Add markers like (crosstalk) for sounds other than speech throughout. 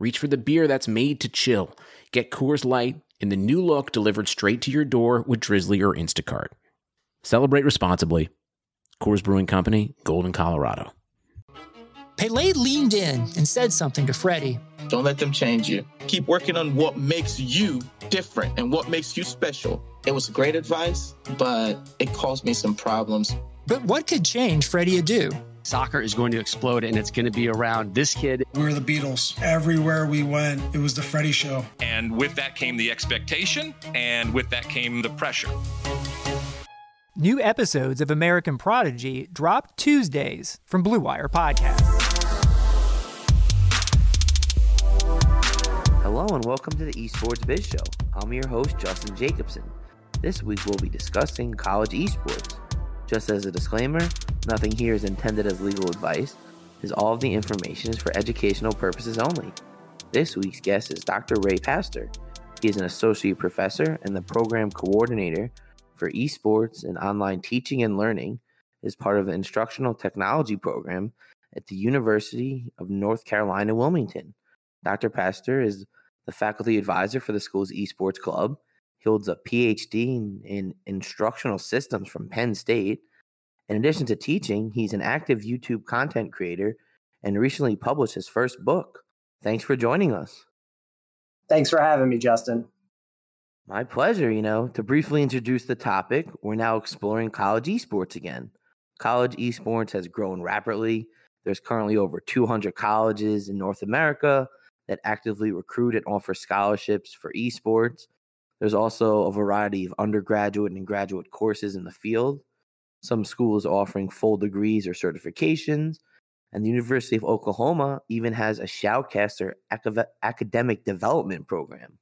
reach for the beer that's made to chill. Get Coors Light in the new look delivered straight to your door with Drizzly or Instacart. Celebrate responsibly. Coors Brewing Company, Golden, Colorado. Pele leaned in and said something to Freddie. Don't let them change you. Keep working on what makes you different and what makes you special. It was great advice, but it caused me some problems. But what could change Freddie Adu? Soccer is going to explode and it's going to be around this kid. We were the Beatles. Everywhere we went, it was the Freddie show. And with that came the expectation, and with that came the pressure. New episodes of American Prodigy drop Tuesdays from Blue Wire Podcast. Hello and welcome to the Esports Biz Show. I'm your host, Justin Jacobson. This week we'll be discussing college esports. Just as a disclaimer, nothing here is intended as legal advice, as all of the information is for educational purposes only. This week's guest is Dr. Ray Pastore. He is an associate professor and the program coordinator for esports and online teaching and learning as part of the instructional technology program at the University of North Carolina, Wilmington. Dr. Pastore is the faculty advisor for the school's esports club. He holds a PhD in, in instructional systems from Penn State. In addition to teaching, he's an active YouTube content creator and recently published his first book. Thanks for joining us. Thanks for having me, Justin. My pleasure. You know, to briefly introduce the topic, we're now exploring college esports again. College esports has grown rapidly. There's currently over 200 colleges in North America that actively recruit and offer scholarships for esports. There's also a variety of undergraduate and graduate courses in the field. Some schools are offering full degrees or certifications. And the University of Oklahoma even has a Shoutcaster academic development program.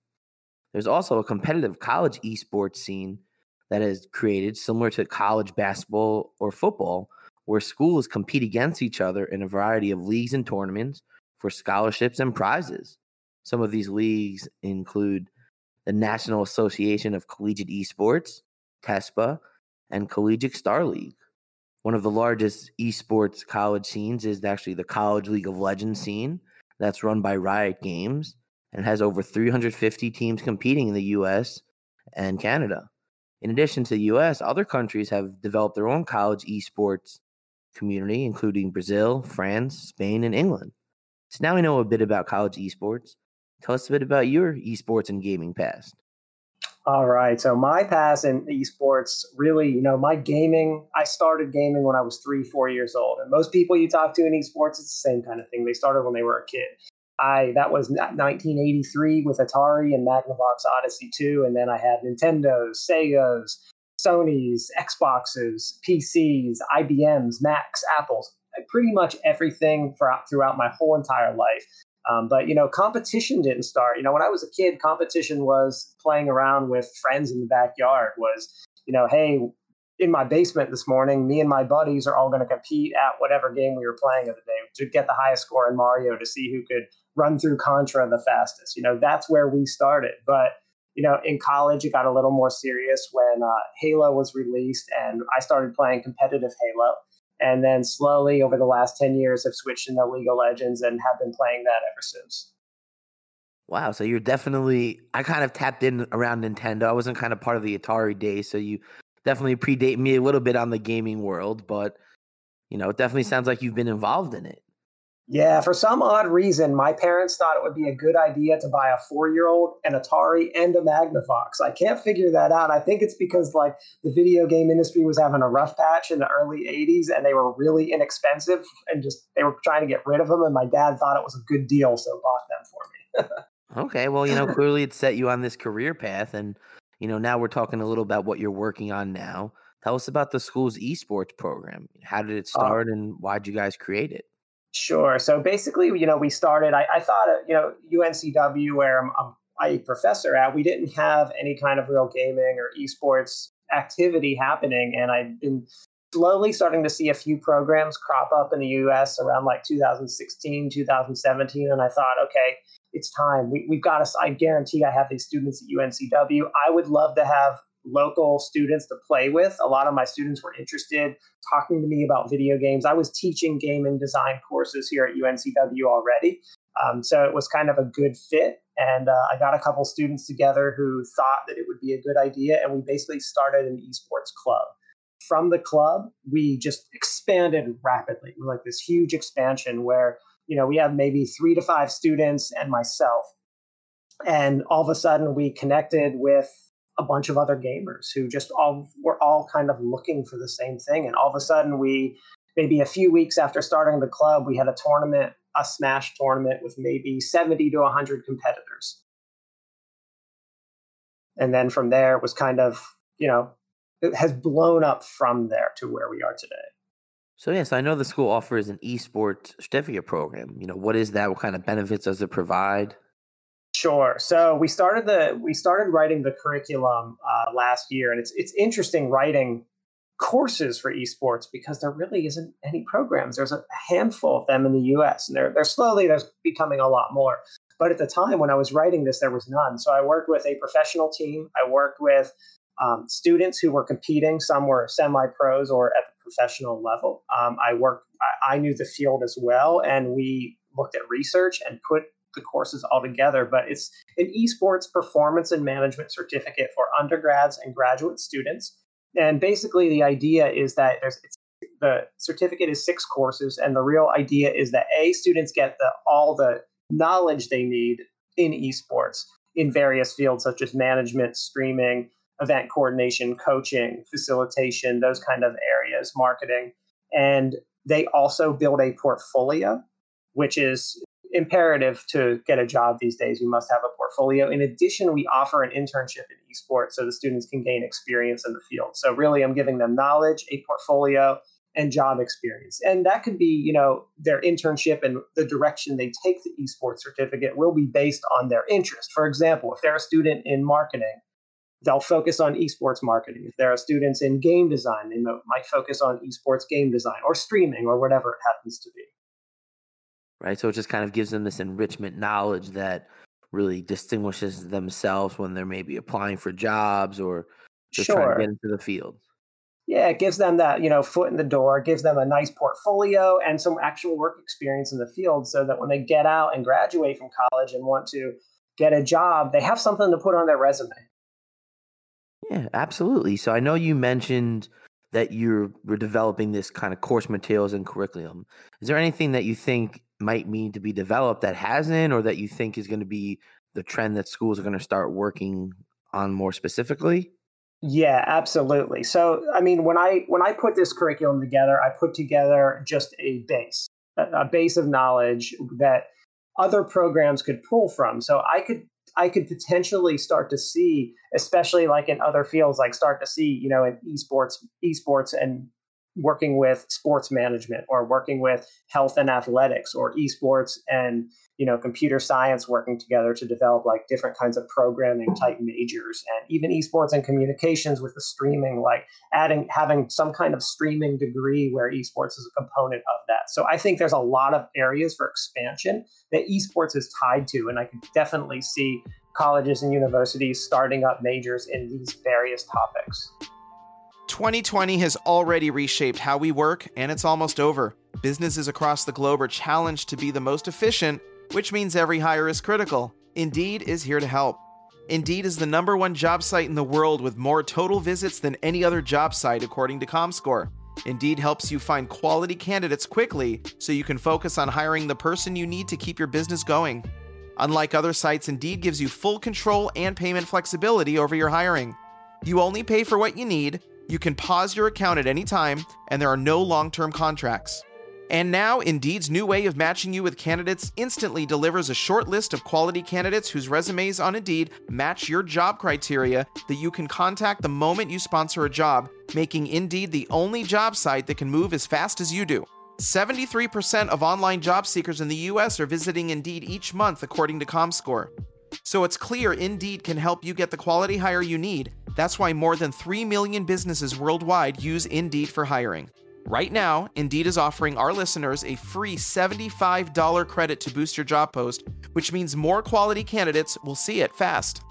There's also a competitive college esports scene that is created similar to college basketball or football, where schools compete against each other in a variety of leagues and tournaments for scholarships and prizes. Some of these leagues include the National Association of Collegiate Esports, TESPA, and Collegiate Star League. One of the largest esports college scenes is actually the College League of Legends scene that's run by Riot Games and has over 350 teams competing in the US and Canada. In addition to the US, other countries have developed their own college esports community, including Brazil, France, Spain, and England. So now we know a bit about college esports. Tell us a bit about your esports and gaming past. All right. So my past in esports, really, you know, my gaming, I started gaming when I was three, four years old. And most people you talk to in esports, it's the same kind of thing. They started when they were a kid. I that was 1983 with Atari and Magnavox Odyssey 2, and then I had Nintendos, Segas, Sony's, Xboxes, PCs, IBMs, Macs, Apples, pretty much everything throughout my whole entire life. Um, but you know, competition didn't start. You know, when I was a kid, competition was playing around with friends in the backyard. Was you know, hey, in my basement this morning, me and my buddies are all going to compete at whatever game we were playing of the day to get the highest score in Mario to see who could run through Contra the fastest. You know, that's where we started. But you know, in college, it got a little more serious when uh, Halo was released, and I started playing competitive Halo. And then slowly, over the last ten years, have switched into League of Legends and have been playing that ever since. Wow, so you're definitely I kind of tapped in around Nintendo. I wasn't kind of part of the Atari days, so you definitely predate me a little bit on the gaming world, but you know, it definitely mm. sounds like you've been involved in it. Yeah, for some odd reason, my parents thought it would be a good idea to buy a four-year-old, an Atari, and a Magnavox. I can't figure that out. I think it's because like the video game industry was having a rough patch in the early '80s, and they were really inexpensive, and just they were trying to get rid of them. And my dad thought it was a good deal, so bought them for me. Okay, well, you know, (laughs) clearly it set you on this career path, and you know, now we're talking a little about what you're working on now. Tell us about the school's esports program. How did it uh start, uh, and why'd you guys create it? Sure. So basically, you know, we started. I, I thought, uh, you know, UNCW, where I'm, I'm a professor at, we didn't have any kind of real gaming or esports activity happening, and I've been slowly starting to see a few programs crop up in the US around like 2016, 2017. And I thought, okay, it's time. We, we've got to, I guarantee I have these students at UNCW. I would love to have local students to play with. A lot of my students were interested talking to me about video games. I was teaching gaming design courses here at UNCW already. Um, so it was kind of a good fit. And uh, I got a couple students together who thought that it would be a good idea. And we basically started an esports club. From the club, we just expanded rapidly. Was like this huge expansion where you know, we have maybe three to five students and myself. And all of a sudden we connected with a bunch of other gamers who just all were all kind of looking for the same thing. And all of a sudden we maybe a few weeks after starting the club, we had a tournament, a smash tournament with maybe 70 to 100 competitors. And then from there it was kind of, you know, it has blown up from there to where we are today. So yes, I know the school offers an esports certificate program. You know, what is that? What kind of benefits does it provide? Sure. So we started the we started writing the curriculum uh, last year, and it's it's interesting writing courses for esports because there really isn't any programs. There's a handful of them in the U.S. and they're they're slowly there's becoming a lot more. But at the time when I was writing this, there was none. So I worked with a professional team. I worked with um, students who were competing. Some were semi pros or at the professional level. Um, I worked, I, I knew the field as well, and we looked at research and put the courses all together. But it's an esports performance and management certificate for undergrads and graduate students. And basically, the idea is that there's the certificate is six courses, and the real idea is that a students get the all the knowledge they need in esports in various fields such as management, streaming, event coordination, coaching, facilitation, those kind of areas, marketing. And they also build a portfolio, which is imperative to get a job these days. You must have a portfolio. In addition, we offer an internship in esports so the students can gain experience in the field. So really I'm giving them knowledge, a portfolio, and job experience. And that could be, you know, their internship and the direction they take the esports certificate will be based on their interest. For example, if they're a student in marketing, they'll focus on esports marketing. If there are students in game design, they might focus on esports game design or streaming or whatever it happens to be. Right. So it just kind of gives them this enrichment knowledge that really distinguishes themselves when they're maybe applying for jobs or just sure. trying to get into the field. Yeah, it gives them that, you know, foot in the door, gives them a nice portfolio and some actual work experience in the field so that when they get out and graduate from college and want to get a job, they have something to put on their resume. Yeah, absolutely. So I know you mentioned that you're we're developing this kind of course materials and curriculum. Is there anything that you think might mean to be developed that hasn't, or that you think is going to be the trend that schools are going to start working on more specifically? Yeah, absolutely. So, I mean, when I when I put this curriculum together, I put together just a base, a, base of knowledge that other programs could pull from. So I could I could potentially start to see, especially like in other fields, like start to see, you know, in esports, esports and working with sports management or working with health and athletics or esports and you know computer science working together to develop like different kinds of programming type majors and even esports and communications with the streaming like adding having some kind of streaming degree where esports is a component of that. So i think there's a lot of areas for expansion that esports is tied to and i can definitely see colleges and universities starting up majors in these various topics 2020 has already reshaped how we work, and it's almost over. Businesses across the globe are challenged to be the most efficient which means every hire is critical. Indeed is here to help. Indeed is the number one job site in the world with more total visits than any other job site, according to ComScore. Indeed helps you find quality candidates quickly so you can focus on hiring the person you need to keep your business going. Unlike other sites, Indeed gives you full control and payment flexibility over your hiring. You only pay for what you need, you can pause your account at any time, and there are no long term contracts. And now, Indeed's new way of matching you with candidates instantly delivers a short list of quality candidates whose resumes on Indeed match your job criteria that you can contact the moment you sponsor a job, making Indeed the only job site that can move as fast as you do. 73% of online job seekers in the US are visiting Indeed each month, according to ComScore. So it's clear Indeed can help you get the quality hire you need. That's why more than 3 million businesses worldwide use Indeed for hiring. Right now, Indeed is offering our listeners a free $75 credit to boost your job post, which means more quality candidates will see it fast.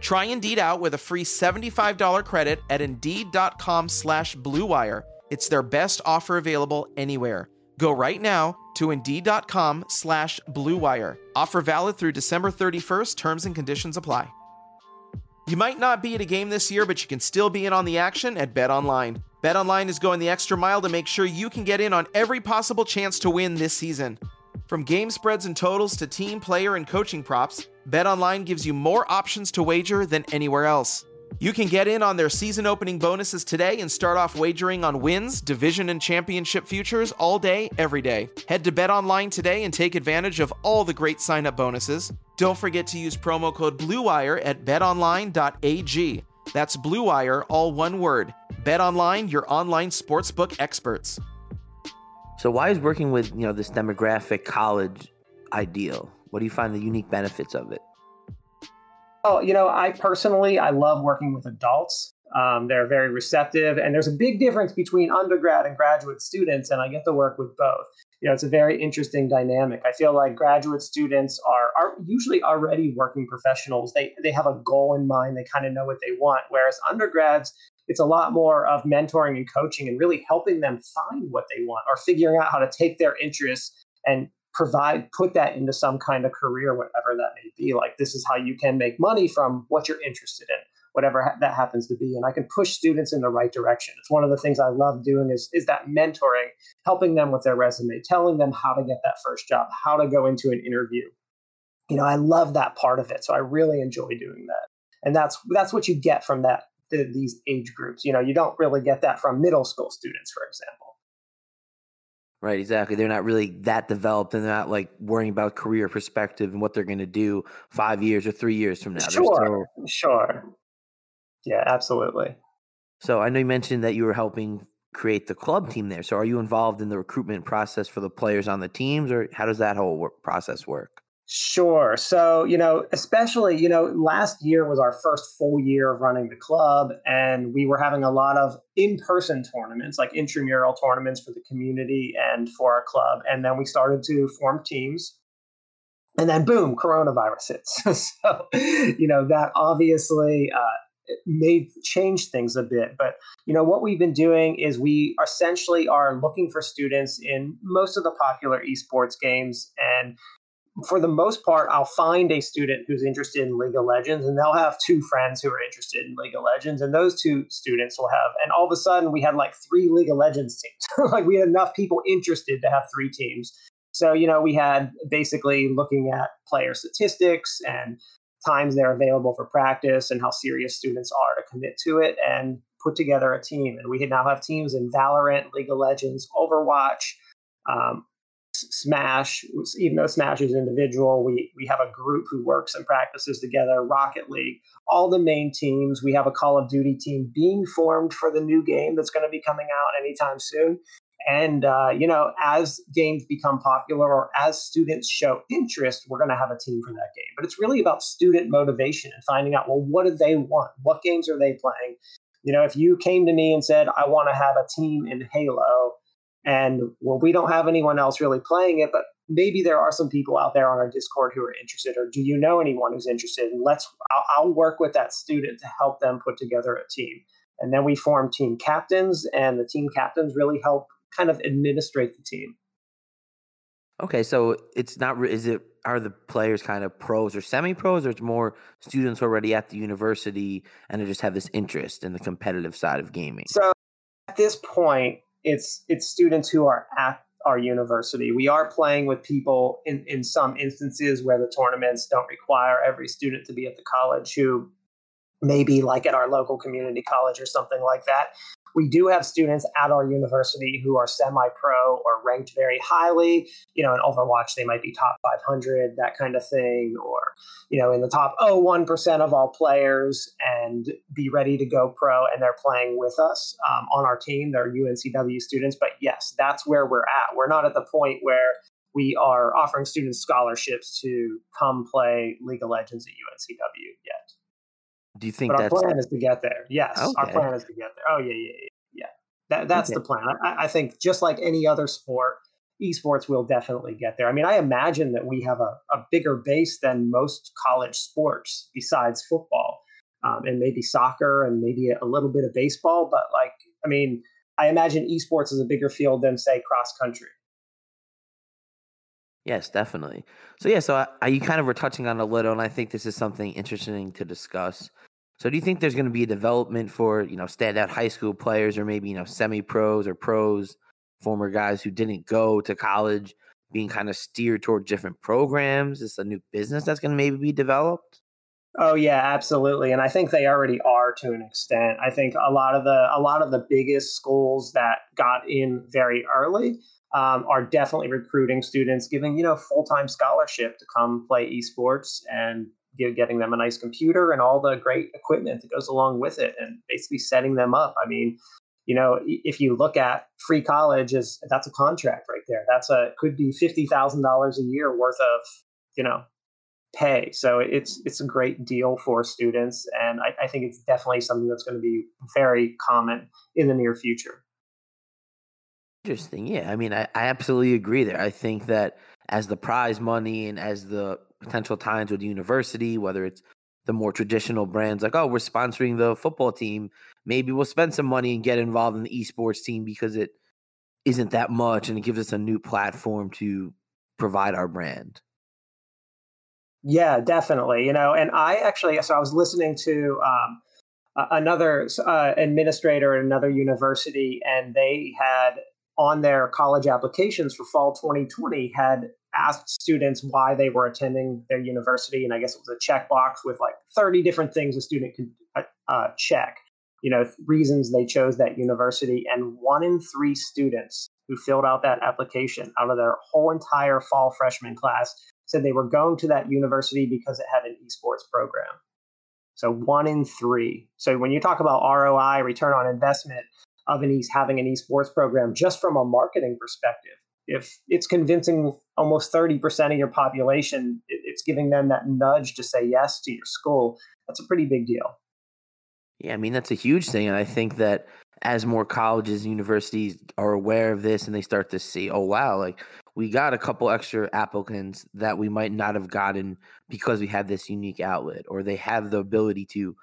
Try Indeed out with a free $75 credit at Indeed.com slash BlueWire. It's their best offer available anywhere. Go right now to Indeed.com slash BlueWire. Offer valid through December 31st. Terms and conditions apply. You might not be at a game this year, but you can still be in on the action at BetOnline. BetOnline is going the extra mile to make sure you can get in on every possible chance to win this season. From game spreads and totals to team, player, and coaching props, BetOnline gives you more options to wager than anywhere else. You can get in on their season opening bonuses today and start off wagering on wins, division, and championship futures all day, every day. Head to BetOnline today and take advantage of all the great sign up bonuses. Don't forget to use promo code BLUEWIRE at betonline.ag. That's Blue Wire, all one word. Bet online, your online sportsbook experts. So, why is working with you know this demographic college ideal? What do you find the unique benefits of it? Oh, you know, I personally I love working with adults. Um, they're very receptive, and there's a big difference between undergrad and graduate students, and I get to work with both you know, it's a very interesting dynamic. I feel like graduate students are are usually already working professionals. They they have a goal in mind. They kind of know what they want. Whereas undergrads, it's a lot more of mentoring and coaching and really helping them find what they want or figuring out how to take their interests and provide put that into some kind of career whatever that may be. Like this is how you can make money from what you're interested in whatever ha- that happens to be. And i can push students in the right direction. It's one of the things i love doing is, is that mentoring helping them with their resume telling them how to get that first job how to go into an interview. You know i love that part of it so i really enjoy doing that. And that's that's what you get from that the, these age groups. You know you don't really get that from middle school students for example Right, exactly. They're not really that developed and they're not like worrying about career perspective and what they're going to do five years or three years from now. Sure, still... sure. Yeah, absolutely. So I know you mentioned that you were helping create the club team there. So are you involved in the recruitment process for the players on the teams, or how does that whole work, process work? Sure. So, you know, especially, you know, last year was our first full year of running the club, and we were having a lot of in person tournaments, like intramural tournaments for the community and for our club. And then we started to form teams. And then, boom, coronavirus hits. (laughs) so, you know, that obviously uh, may change things a bit. But you know what we've been doing is we essentially are looking for students in most of the popular esports games and for the most part, I'll find a student who's interested in League of Legends, and they'll have two friends who are interested in League of Legends, and those two students will have. And all of a sudden, we had like three League of Legends teams. (laughs) like we had enough people interested to have three teams. So you know, we had basically looking at player statistics and times they're available for practice and how serious students are to commit to it and put together a team. And we now have teams in Valorant, League of Legends, Overwatch, um, Smash, even though Smash is individual, we we have a group who works and practices together. Rocket League, all the main teams. We have a Call of Duty team being formed for the new game that's going to be coming out anytime soon. And uh, you know, as games become popular or as students show interest, we're going to have a team for that game. But it's really about student motivation and finding out, well, what do they want? What games are they playing? You know, if you came to me and said, I want to have a team in Halo, and well, we don't have anyone else really playing it, but maybe there are some people out there on our Discord who are interested, or do you know anyone who's interested? And let's, I'll, I'll work with that student to help them put together a team. And then we form team captains, and the team captains really help kind of administrate the team. Okay, so it's not is it are the players kind of pros or semi-pros or it's more students already at the university and they just have this interest in the competitive side of gaming? So at this point, it's it's students who are at our university. We are playing with people in, in some instances where the tournaments don't require every student to be at the college who maybe like at our local community college or something like that. We do have students at our university who are semi pro or ranked very highly. You know, in Overwatch, they might be top 500, that kind of thing, or, you know, in the top 01% of all players and be ready to go pro. And they're playing with us um, on our team. They're UNCW students. But yes, that's where we're at. We're not at the point where we are offering students scholarships to come play League of Legends at UNCW yet. Do you think but that's our plan is to get there? Yes, okay. our plan is to get there. Oh yeah, yeah, yeah. yeah. That that's okay. the plan. I, I, think just like any other sport, esports will definitely get there. I mean, I imagine that we have a, a bigger base than most college sports besides football, um, and maybe soccer and maybe a little bit of baseball. But like, I mean, I imagine esports is a bigger field than say cross country. Yes, definitely. So yeah, so I, I, you kind of were touching on a little, and I think this is something interesting to discuss. So do you think there's going to be a development for you know standout high school players, or maybe you know semi pros or pros, former guys who didn't go to college, being kind of steered toward different programs? Is a new business that's going to maybe be developed? Oh yeah, absolutely, and I think they already are to an extent. I think a lot of the a lot of the biggest schools that got in very early um, are definitely recruiting students, giving you know full time scholarship to come play esports and getting them a nice computer and all the great equipment that goes along with it, and basically setting them up. I mean, you know, if you look at free college, is that's a contract right there. That's a could be fifty thousand dollars a year worth of you know pay. So it's it's a great deal for students, and I, I think it's definitely something that's going to be very common in the near future. Interesting. Yeah. I mean, I, I absolutely agree there. I think that as the prize money and as the potential ties with the university, whether it's the more traditional brands like, oh, we're sponsoring the football team, maybe we'll spend some money and get involved in the esports team because it isn't that much and it gives us a new platform to provide our brand. Yeah, definitely. You know, and I actually, so I was listening to um, another uh, administrator at another university, and they had on their college applications for fall 2020 had asked students why they were attending their university and i guess it was a checkbox with like 30 different things a student could uh, uh, check you know reasons they chose that university and one in three students who filled out that application out of their whole entire fall freshman class said they were going to that university because it had an esports program so one in three so when you talk about roi return on investment of an East having an esports program just from a marketing perspective. If it's convincing almost 30% of your population, it's giving them that nudge to say yes to your school. That's a pretty big deal. Yeah, I mean, that's a huge thing. And I think that as more colleges and universities are aware of this and they start to see, oh, wow, like we got a couple extra applicants that we might not have gotten because we have this unique outlet, or they have the ability to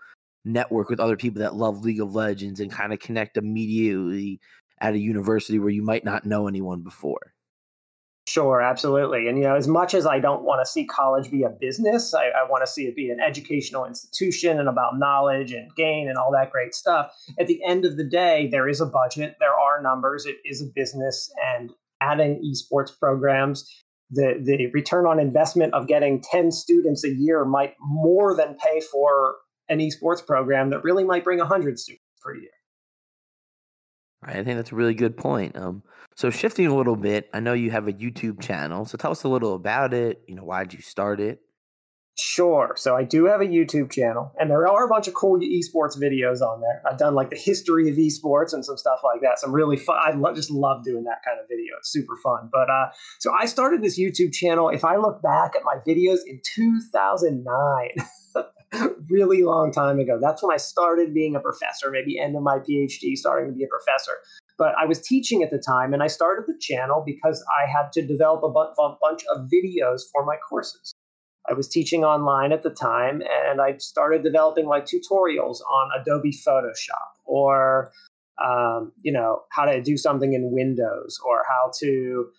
network with other people that love League of Legends and kind of connect immediately at a university where you might not know anyone before. Sure, absolutely. And you know, as much as I don't want to see college be a business, I, I want to see it be an educational institution and about knowledge and gain and all that great stuff. At the end of the day, there is a budget, there are numbers, it is a business, and adding esports programs, the the return on investment of getting 10 students a year might more than pay for an esports program that really might bring 100 students per year. I think that's a really good point. Um, So shifting a little bit, I know you have a YouTube channel. So tell us a little about it. You know, why did you start it? Sure. So I do have a YouTube channel, and there are a bunch of cool esports videos on there. I've done like the history of esports and some stuff like that. Some really fun. I lo- just love doing that kind of video. It's super fun. But uh, so I started this YouTube channel. If I look back at my videos in 2009. (laughs) (laughs) really long time ago. That's when I started being a professor, maybe end of my PhD, starting to be a professor. But I was teaching at the time, and I started the channel because I had to develop a bunch of videos for my courses. I was teaching online at the time, and I started developing like tutorials on Adobe Photoshop or um, you know how to do something in Windows or how to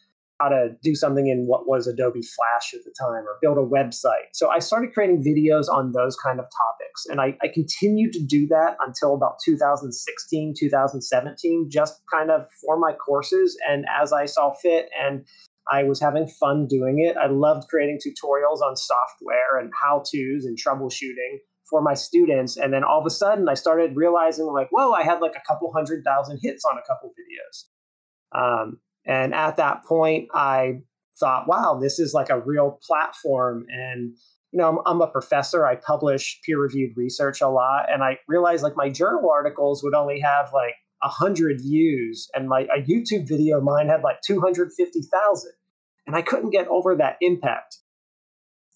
how to do something in what was Adobe Flash at the time or build a website. So I started creating videos on those kind of topics. And I, I continued to do that until about 2016, 2017, just kind of for my courses and as I saw fit. And I was having fun doing it. I loved creating tutorials on software and how to's and troubleshooting for my students. And then all of a sudden, I started realizing, like, whoa, I had like a couple hundred thousand hits on a couple videos. Um, and at that point, I thought, wow, this is like a real platform. And, you know, I'm, I'm a professor. I publish peer reviewed research a lot. And I realized like my journal articles would only have like 100 views. And my a YouTube video of mine had like 250,000. And I couldn't get over that impact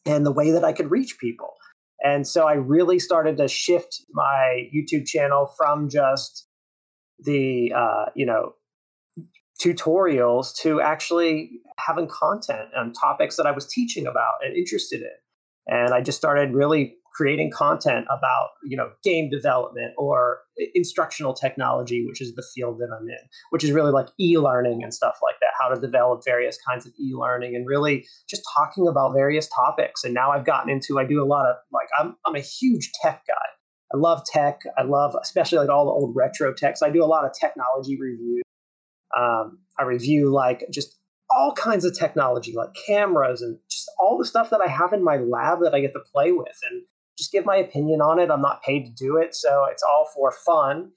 and the way that I could reach people. And so I really started to shift my YouTube channel from just the, uh, you know, tutorials to actually having content on topics that I was teaching about and interested in. And I just started really creating content about, you know, game development or instructional technology, which is the field that I'm in, which is really like e-learning and stuff like that, how to develop various kinds of e-learning and really just talking about various topics. And now I've gotten into I do a lot of like I'm I'm a huge tech guy. I love tech. I love especially like all the old retro techs. I do a lot of technology reviews um, I review like just all kinds of technology, like cameras and just all the stuff that I have in my lab that I get to play with and just give my opinion on it. I'm not paid to do it, so it's all for fun.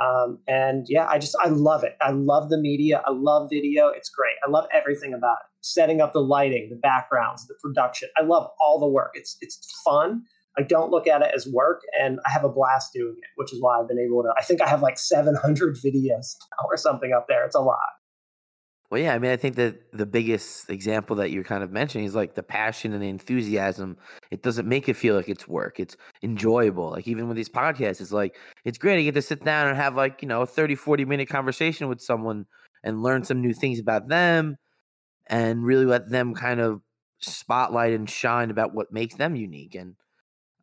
Um, and yeah, I just I love it. I love the media. I love video. It's great. I love everything about it. Setting up the lighting, the backgrounds, the production. I love all the work. It's it's fun. I don't look at it as work, and I have a blast doing it, which is why I've been able to. I think I have like 700 videos or something up there. It's a lot. Well, yeah, I mean, I think that the biggest example that you're kind of mentioning is like the passion and the enthusiasm. It doesn't make it feel like it's work. It's enjoyable. Like even with these podcasts, it's like it's great to get to sit down and have like, you know, a 30, 40 minute conversation with someone and learn some new things about them and really let them kind of spotlight and shine about what makes them unique. And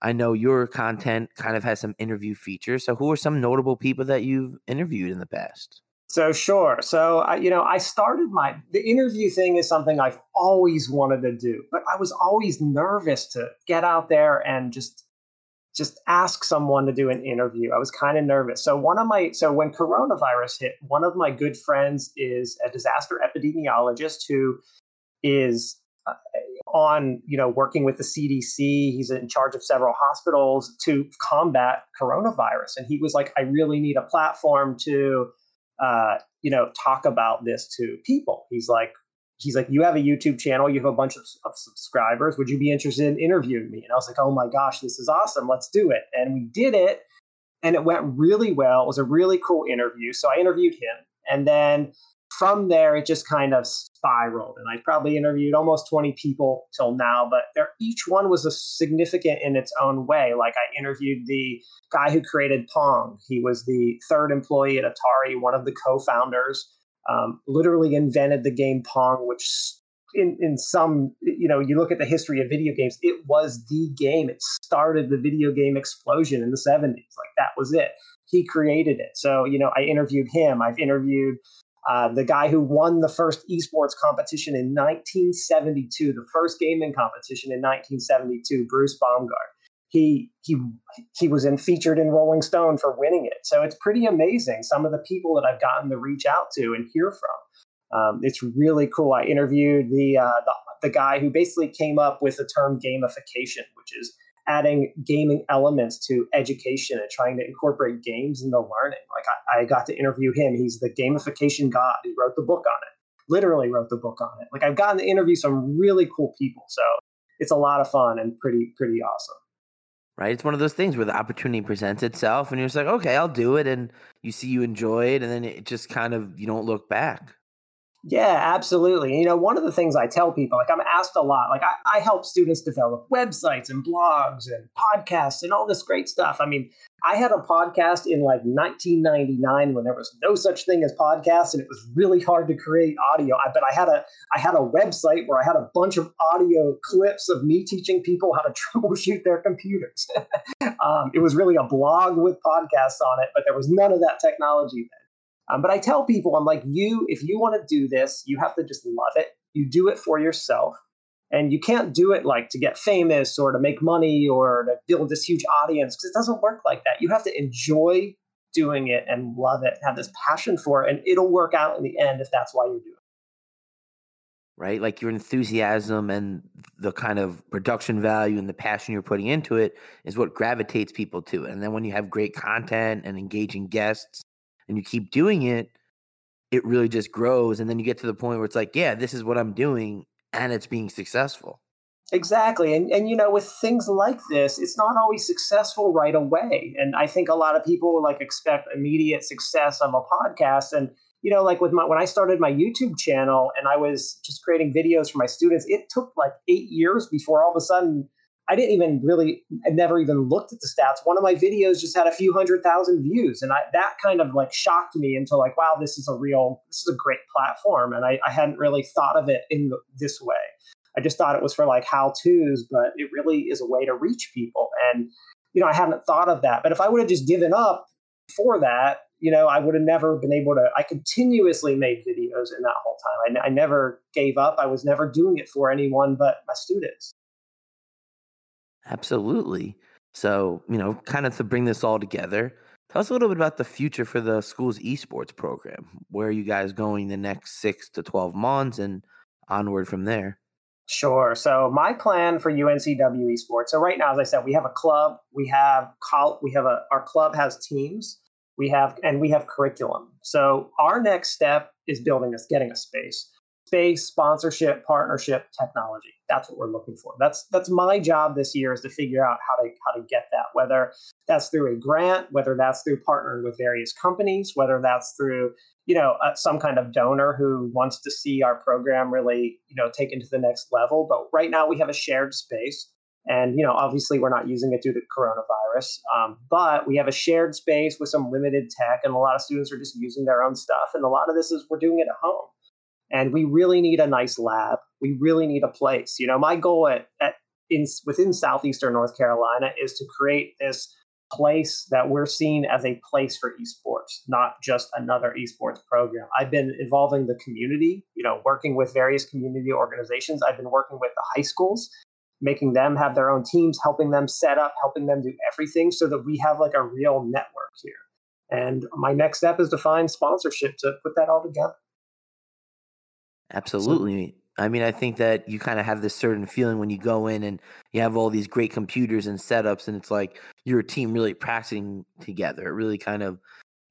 I know your content kind of has some interview features. So, who are some notable people that you've interviewed in the past? So sure. So I, you know, I started my the interview thing is something I've always wanted to do, but I was always nervous to get out there and just just ask someone to do an interview. I was kind of nervous. So one of my so when coronavirus hit, one of my good friends is a disaster epidemiologist who is on you know working with the CDC. He's in charge of several hospitals to combat coronavirus, and he was like, "I really need a platform to uh, you know talk about this to people." He's like, he's like, "You have a YouTube channel. You have a bunch of, of subscribers. Would you be interested in interviewing me?" And I was like, "Oh my gosh, this is awesome! Let's do it!" And we did it, and it went really well. It was a really cool interview. So I interviewed him, and then from there, it just kind of spiraled. And I probably interviewed almost 20 people till now, but each one was a significant in its own way. Like I interviewed the guy who created Pong. He was the third employee at Atari, one of the co-founders, um, literally invented the game Pong, which in, in some, you know, you look at the history of video games, it was the game. It started the video game explosion in the 70s. Like that was it. He created it. So, you know, I interviewed him. I've interviewed uh, the guy who won the first esports competition in 1972, the first gaming competition in 1972, Bruce Baumgart. He he he was in featured in Rolling Stone for winning it. So it's pretty amazing some of the people that I've gotten to reach out to and hear from. Um, it's really cool. I interviewed the, uh, the the guy who basically came up with the term gamification, which is adding gaming elements to education and trying to incorporate games into learning. Like I, I got to interview him. He's the gamification god. He wrote the book on it. Literally wrote the book on it. Like I've gotten to interview some really cool people. So it's a lot of fun and pretty pretty awesome. Right. It's one of those things where the opportunity presents itself and you're just like, okay, I'll do it. And you see you enjoy it. And then it just kind of, you don't look back. Yeah, absolutely. You know, one of the things I tell people, like I'm asked a lot, like I, I, help students develop websites and blogs and podcasts and all this great stuff. I mean, I had a podcast in like 1999 when there was no such thing as podcasts and it was really hard to create audio. I, but I had a I had a website where I had a bunch of audio clips of me teaching people how to (laughs) troubleshoot their computers. (laughs) um, it was really a blog with podcasts on it, but there was none of that technology then. Um, but I tell people, I'm like, you, if you want to do this, you have to just love it. You do it for yourself. And you can't do it like to get famous or to make money or to build this huge audience because it doesn't work like that. You have to enjoy doing it and love it, have this passion for it, and it'll work out in the end if that's why you're doing it. Right? Like your enthusiasm and the kind of production value and the passion you're putting into it is what gravitates people to it. And then when you have great content and engaging guests and you keep doing it, it really just grows. And then you get to the point where it's like, yeah, this is what I'm doing and it's being successful. Exactly. And and you know, with things like this, it's not always successful right away. And I think a lot of people like expect immediate success of a podcast. And, you know, like with my when I started my YouTube channel and I was just creating videos for my students, it took like eight years before all of a sudden I didn't even really, I never even looked at the stats. One of my videos just had a few hundred thousand views. And I, that kind of like shocked me into like, wow, this is a real, this is a great platform. And I, I hadn't really thought of it in this way. I just thought it was for like how to's, but it really is a way to reach people. And, you know, I hadn't thought of that. But if I would have just given up for that, you know, I would have never been able to. I continuously made videos in that whole time. I, I never gave up. I was never doing it for anyone but my students. Absolutely. So, you know, kind of to bring this all together, tell us a little bit about the future for the school's esports program. Where are you guys going the next six to 12 months and onward from there? Sure. So my plan for UNCW esports. So right now, as I said, we have a club. We have col- We have a our club has teams. We have and we have curriculum. So our next step is building us, getting a space space, sponsorship, partnership, technology. That's what we're looking for. That's that's my job this year is to figure out how to how to get that. Whether that's through a grant, whether that's through partnering with various companies, whether that's through you know uh, some kind of donor who wants to see our program really you know taken to the next level. But right now we have a shared space. And you know, obviously, we're not using it due to coronavirus, um, but we have a shared space with some limited tech, and a lot of students are just using their own stuff. And a lot of this is we're doing it at home and we really need a nice lab. We really need a place. You know, my goal at, at in within southeastern North Carolina is to create this place that we're seen as a place for esports, not just another esports program. I've been involving the community, you know, working with various community organizations. I've been working with the high schools, making them have their own teams, helping them set up, helping them do everything so that we have like a real network here. And my next step is to find sponsorship to put that all together. Absolutely. So, I mean, I think that you kind of have this certain feeling when you go in and you have all these great computers and setups, and it's like you're a team really practicing together. It really kind of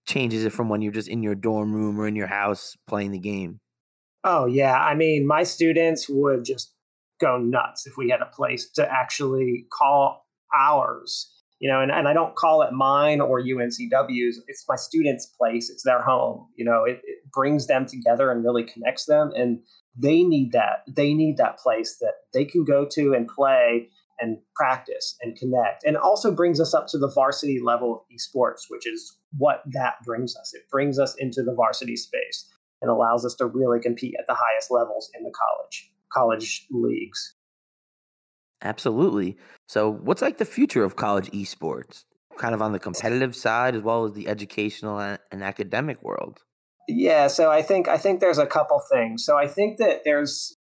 changes it from when you're just in your dorm room or in your house playing the game. Oh, yeah. I mean, my students would just go nuts if we had a place to actually call ours you know, and, and I don't call it mine or UNCW's. It's my students' place. It's their home. You know, it, it brings them together and really connects them. And they need that. They need that place that they can go to and play and practice and connect. And also brings us up to the varsity level of esports, which is what that brings us. It brings us into the varsity space and allows us to really compete at the highest levels in the college college leagues. Absolutely. So, what's like the future of college esports? Kind of on the competitive side as well as the educational and academic world. Yeah, so I think I think there's a couple things. So I think that there's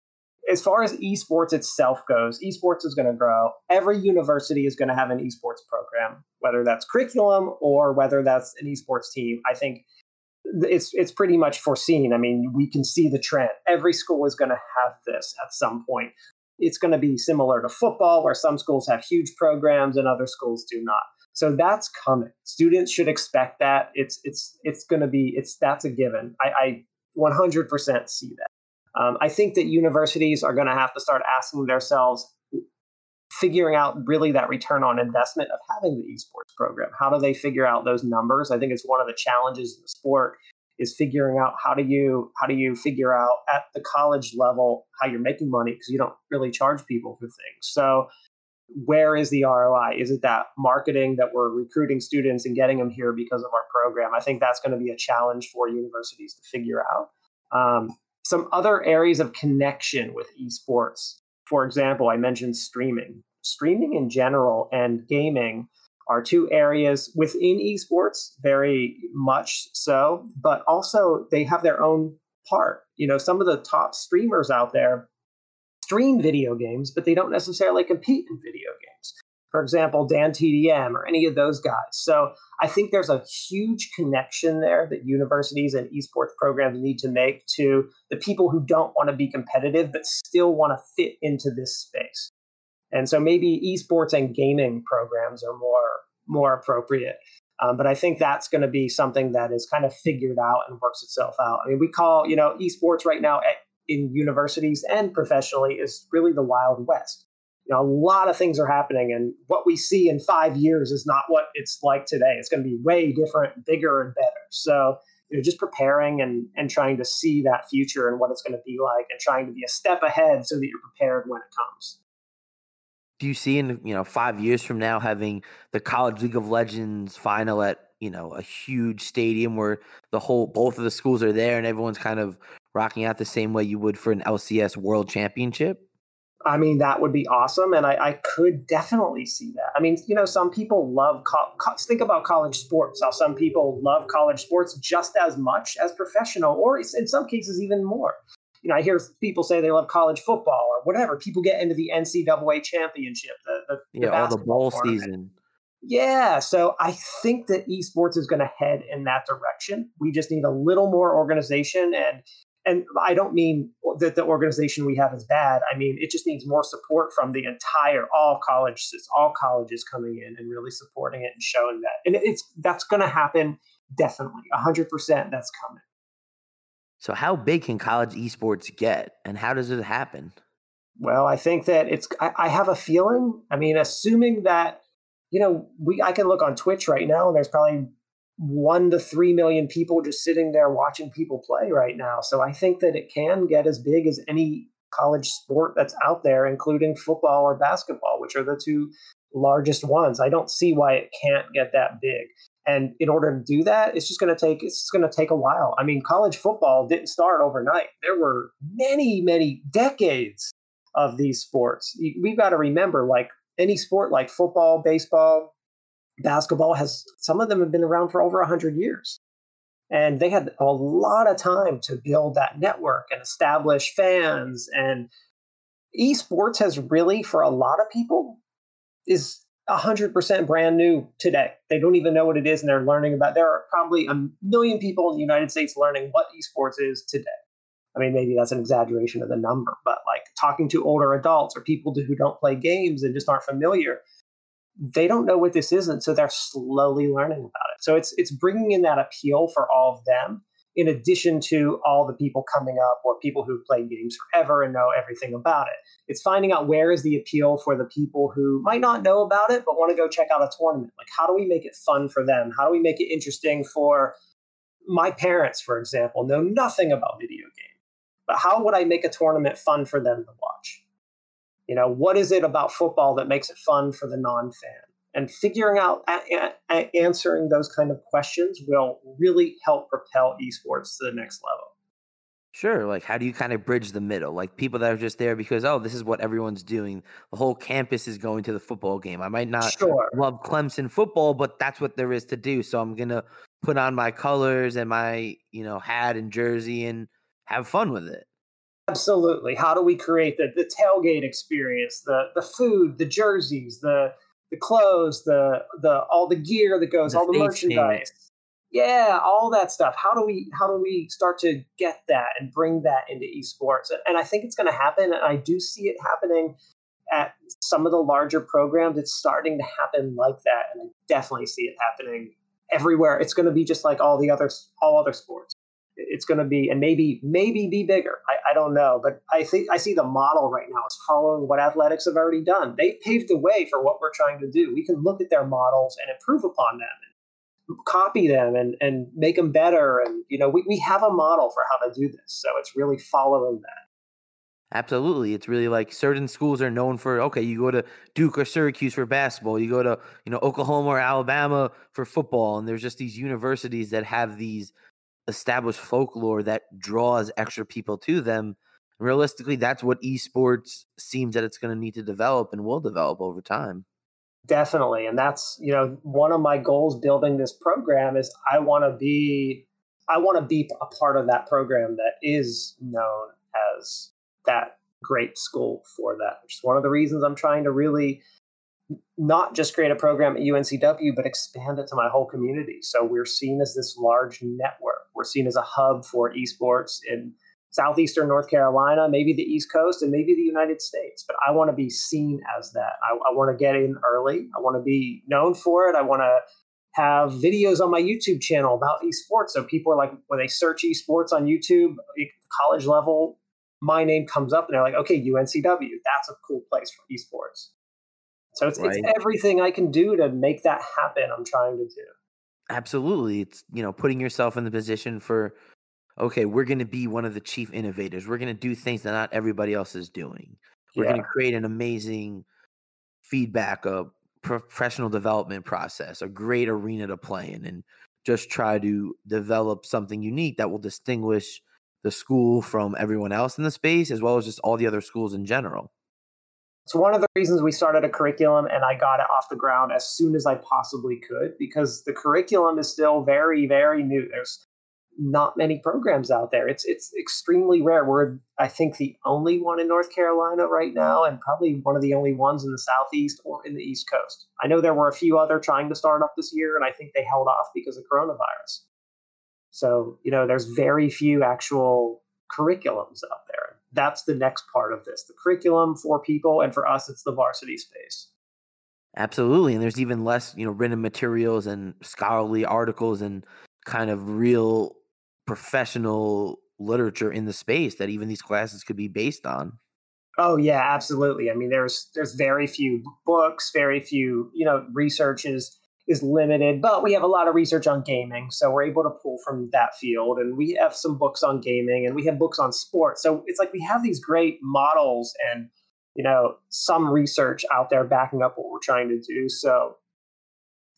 as far as esports itself goes, esports is going to grow. Every university is going to have an esports program, whether that's curriculum or whether that's an esports team. I think it's it's pretty much foreseen. I mean, we can see the trend. Every school is going to have this at some point it's going to be similar to football, where some schools have huge programs and other schools do not. So that's coming. Students should expect that. It's it's it's going to be it's that's a given. I, I 100% see that. Um, I think that universities are going to have to start asking themselves, figuring out really that return on investment of having the esports program. How do they figure out those numbers? I think it's one of the challenges in the sport is figuring out how do you how do you figure out at the college level how you're making money because you don't really charge people for things. So where is the ROI? Is it that marketing that we're recruiting students and getting them here because of our program? I think that's going to be a challenge for universities to figure out. Um, some other areas of connection with esports. For example, I mentioned streaming. Streaming in general and gaming are two areas within esports, very much so, but also they have their own part. You know, some of the top streamers out there stream video games, but they don't necessarily compete in video games. For example, Dan TDM or any of those guys. So I think there's a huge connection there that universities and esports programs need to make to the people who don't want to be competitive but still want to fit into this space. And so maybe esports and gaming programs are more more appropriate. Um, but I think that's going to be something that is kind of figured out and works itself out. I mean, we call you know esports right now in universities and professionally is really the Wild West. You know, a lot of things are happening, and what we see in five years is not what it's like today. It's going to be way different, bigger, and better. So, you know, just preparing and and trying to see that future and what it's going to be like, and trying to be a step ahead so that you're prepared when it comes. Do you see in you know five years from now having the College League of Legends final at you know a huge stadium where the whole both of the schools are there and everyone's kind of rocking out the same way you would for an LCS World Championship? I mean, that would be awesome, and I, I could definitely see that. I mean, you know, some people love co- co- think about college sports. How some people love college sports just as much as professional, or in some cases even more. You know, I hear people say they love college football or whatever. People get into the NCAA championship, the, the yeah, the all the bowl season. Yeah, so I think that esports is going to head in that direction. We just need a little more organization and and I don't mean that the organization we have is bad. I mean it just needs more support from the entire all colleges, all colleges coming in and really supporting it and showing that. And it's that's going to happen definitely, hundred percent. That's coming. So how big can college esports get, and how does it happen? Well, I think that it's. I, I have a feeling. I mean, assuming that you know, we I can look on Twitch right now, and there's probably one to three million people just sitting there watching people play right now. So I think that it can get as big as any college sport that's out there, including football or basketball, which are the two largest ones. I don't see why it can't get that big. And in order to do that, it's just going to take it's going to take a while. I mean, college football didn't start overnight. There were many, many decades of these sports. We've got to remember, like any sport, like football, baseball, basketball has some of them have been around for over 100 years and they had a lot of time to build that network and establish fans and esports has really for a lot of people is 100% brand new today. They don't even know what it is and they're learning about there are probably a million people in the united states learning what esports is today. I mean maybe that's an exaggeration of the number but like talking to older adults or people who don't play games and just aren't familiar they don't know what this is and so they're slowly learning about it. So it's it's bringing in that appeal for all of them in addition to all the people coming up or people who've played games forever and know everything about it. It's finding out where is the appeal for the people who might not know about it but want to go check out a tournament. Like how do we make it fun for them? How do we make it interesting for my parents for example know nothing about video games but how would i make a tournament fun for them to watch? You know, what is it about football that makes it fun for the non-fan? And figuring out a- a- answering those kind of questions will really help propel esports to the next level. Sure. Like, how do you kind of bridge the middle? Like, people that are just there because, oh, this is what everyone's doing. The whole campus is going to the football game. I might not sure. love Clemson football, but that's what there is to do. So I'm going to put on my colors and my, you know, hat and jersey and have fun with it. Absolutely. How do we create the, the tailgate experience, the the food, the jerseys, the the clothes, the the all the gear that goes, the all the merchandise. Yeah, all that stuff. How do we how do we start to get that and bring that into esports? And I think it's going to happen. And I do see it happening at some of the larger programs. It's starting to happen like that, and I definitely see it happening everywhere. It's going to be just like all the other all other sports. It's going to be and maybe maybe be bigger. I, I don't know, but I think I see the model right now is following what athletics have already done. They paved the way for what we're trying to do. We can look at their models and improve upon them and copy them and and make them better. And you know, we we have a model for how to do this. So it's really following that. Absolutely. It's really like certain schools are known for okay, you go to Duke or Syracuse for basketball, you go to, you know, Oklahoma or Alabama for football, and there's just these universities that have these established folklore that draws extra people to them. Realistically, that's what esports seems that it's going to need to develop and will develop over time. Definitely. And that's, you know, one of my goals building this program is I want to be I want to be a part of that program that is known as that great school for that, which is one of the reasons I'm trying to really not just create a program at UNCW, but expand it to my whole community. So we're seen as this large network. We're seen as a hub for esports in southeastern North Carolina, maybe the East Coast, and maybe the United States. But I want to be seen as that. I, I want to get in early. I want to be known for it. I want to have videos on my YouTube channel about esports. So people are like, when they search esports on YouTube, college level my name comes up and they're like, okay, UNCW, that's a cool place for esports. So it's, right. it's everything I can do to make that happen. I'm trying to do. Absolutely. It's, you know, putting yourself in the position for, okay, we're going to be one of the chief innovators. We're going to do things that not everybody else is doing. We're yeah. going to create an amazing feedback, a professional development process, a great arena to play in, and just try to develop something unique that will distinguish the school from everyone else in the space, as well as just all the other schools in general. It's one of the reasons we started a curriculum and I got it off the ground as soon as I possibly could because the curriculum is still very, very new. There's not many programs out there. It's it's extremely rare. We're I think the only one in North Carolina right now, and probably one of the only ones in the southeast or in the East Coast. I know there were a few other trying to start up this year, and I think they held off because of coronavirus. So, you know, there's very few actual curriculums out there. That's the next part of this the curriculum for people, and for us, it's the varsity space. Absolutely. And there's even less, you know, written materials and scholarly articles and kind of real professional literature in the space that even these classes could be based on. Oh yeah, absolutely. I mean, there's there's very few books, very few, you know, researches is limited, but we have a lot of research on gaming, so we're able to pull from that field. And we have some books on gaming, and we have books on sports. So it's like we have these great models and you know some research out there backing up what we're trying to do. So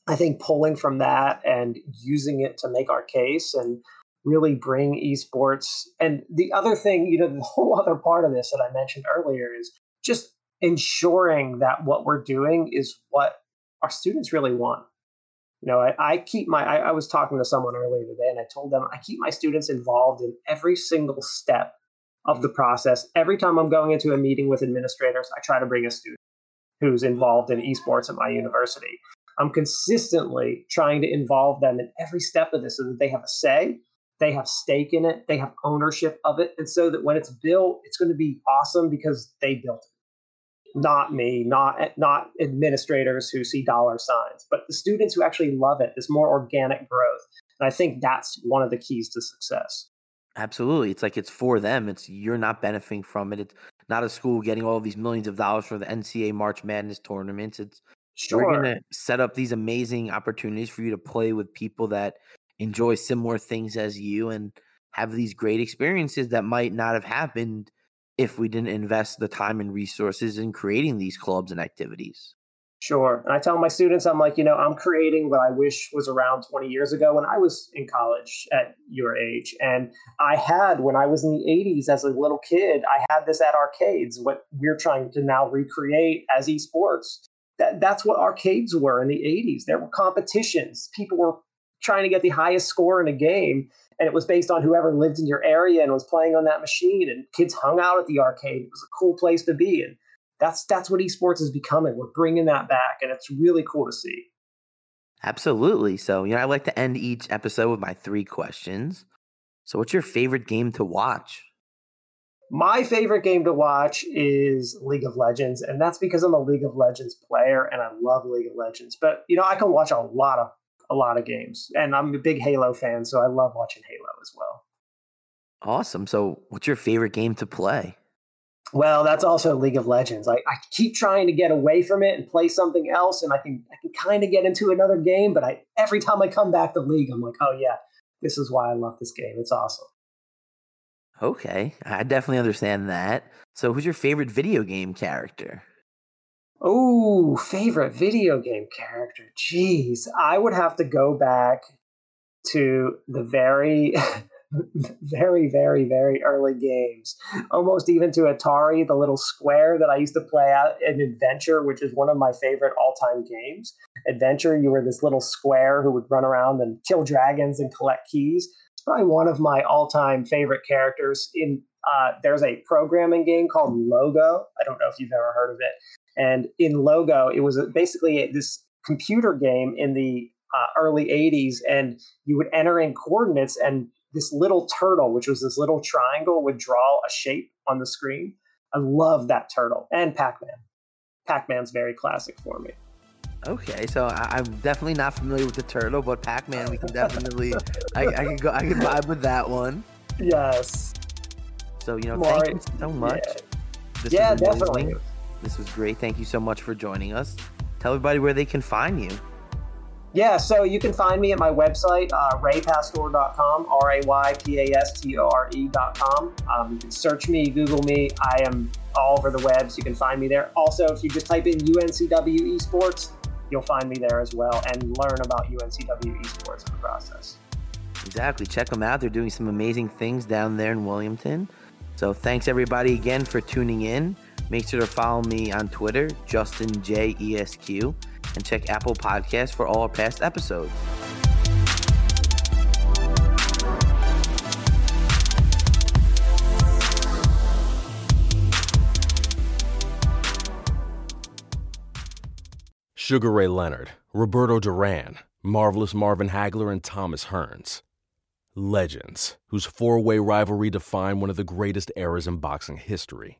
I think pulling from that and using it to make our case and really bring esports. And the other thing, you know, (laughs) the whole other part of this that I mentioned earlier is just ensuring that what we're doing is what our students really want you know, I, I keep my, I, I, was talking to someone earlier today and I told them I keep my students involved in every single step of the mm-hmm. process. Every time I'm going into a meeting with administrators, I try to bring a student who's involved in esports at my university. I'm consistently trying to involve them in every step of this so that they have a say, they have stake in it, they have ownership of it. And so that when it's built, it's going to be awesome because they built it not me, not not administrators who see dollar signs, but the students who actually love it. This more organic growth, and I think that's one of the keys to success. Absolutely, it's like it's for them. It's you're not benefiting from it. It's not a school getting all these millions of dollars for the NCAA March Madness tournaments. It's sure. we're gonna set up these amazing opportunities for you to play with people that enjoy similar things as you and have these great experiences that might not have happened if we didn't invest the time and resources in creating these clubs and activities. Sure. And I tell my students, I'm like, you know, I'm creating what I wish was around 20 years ago when I was in college at your age. And I had, when I was in the 80s as a little kid, I had this at arcades, what we're trying to now recreate as esports. That, that's what arcades were in the 80s. There were competitions. People were trying to get the highest score in a game and it was based on whoever lived in your area and was playing on that machine and kids hung out at the arcade it was a cool place to be and that's that's what esports is becoming we're bringing that back and it's really cool to see Absolutely. So, you know, I like to end each episode with my three questions. So, what's your favorite game to watch? My favorite game to watch is League of Legends, and that's because I'm a League of Legends player and I love League of Legends. But you know, I can watch a lot of a lot of games, and I'm a big Halo fan, so I love watching Halo as well. Awesome. So, what's your favorite game to play? Well, that's also League of Legends. I, I keep trying to get away from it and play something else, and I can I can kind of get into another game, but I every time I come back to League, I'm like, oh yeah, this is why I love this game. It's awesome. Okay, I definitely understand that. So, who's your favorite video game character? Oh, favorite video game character. Jeez, I would have to go back to the very, (laughs) very, very, very early games. Almost even to Atari, the little square that I used to play out in Adventure, which is one of my favorite all time games. Adventure, you were this little square who would run around and kill dragons and collect keys It's probably one of my all-time favorite characters. In uh, there's a programming game called Logo. I don't know if you've ever heard of it. And in Logo, it was basically this computer game in the uh, early '80s, and you would enter in coordinates, and this little turtle, which was this little triangle, would draw a shape on the screen. I love that turtle and Pac-Man. Pac-Man's very classic for me. Okay, so I, am definitely not familiar with the turtle, but Pac-Man, we can definitely, I, I can go, I can vibe with that one. Yes. So you know, thank you so much. Yeah, yeah definitely. This was great. Thank you so much for joining us. Tell everybody where they can find you. Yeah, so you can find me at my website, uh, raypastore.com, R A Y P A S T O R E.com. Um, you can search me, Google me. I am all over the web, so you can find me there. Also, if you just type in UNCW esports, you'll find me there as well and learn about UNCW esports in the process. Exactly. Check them out. They're doing some amazing things down there in Wilmington. So thanks everybody again for tuning in. Make sure to follow me on Twitter, Justin J E S Q, and check Apple Podcasts for all our past episodes. Sugar Ray Leonard, Roberto Duran, Marvelous Marvin Hagler, and Thomas Hearns. Legends, whose four way rivalry defined one of the greatest eras in boxing history.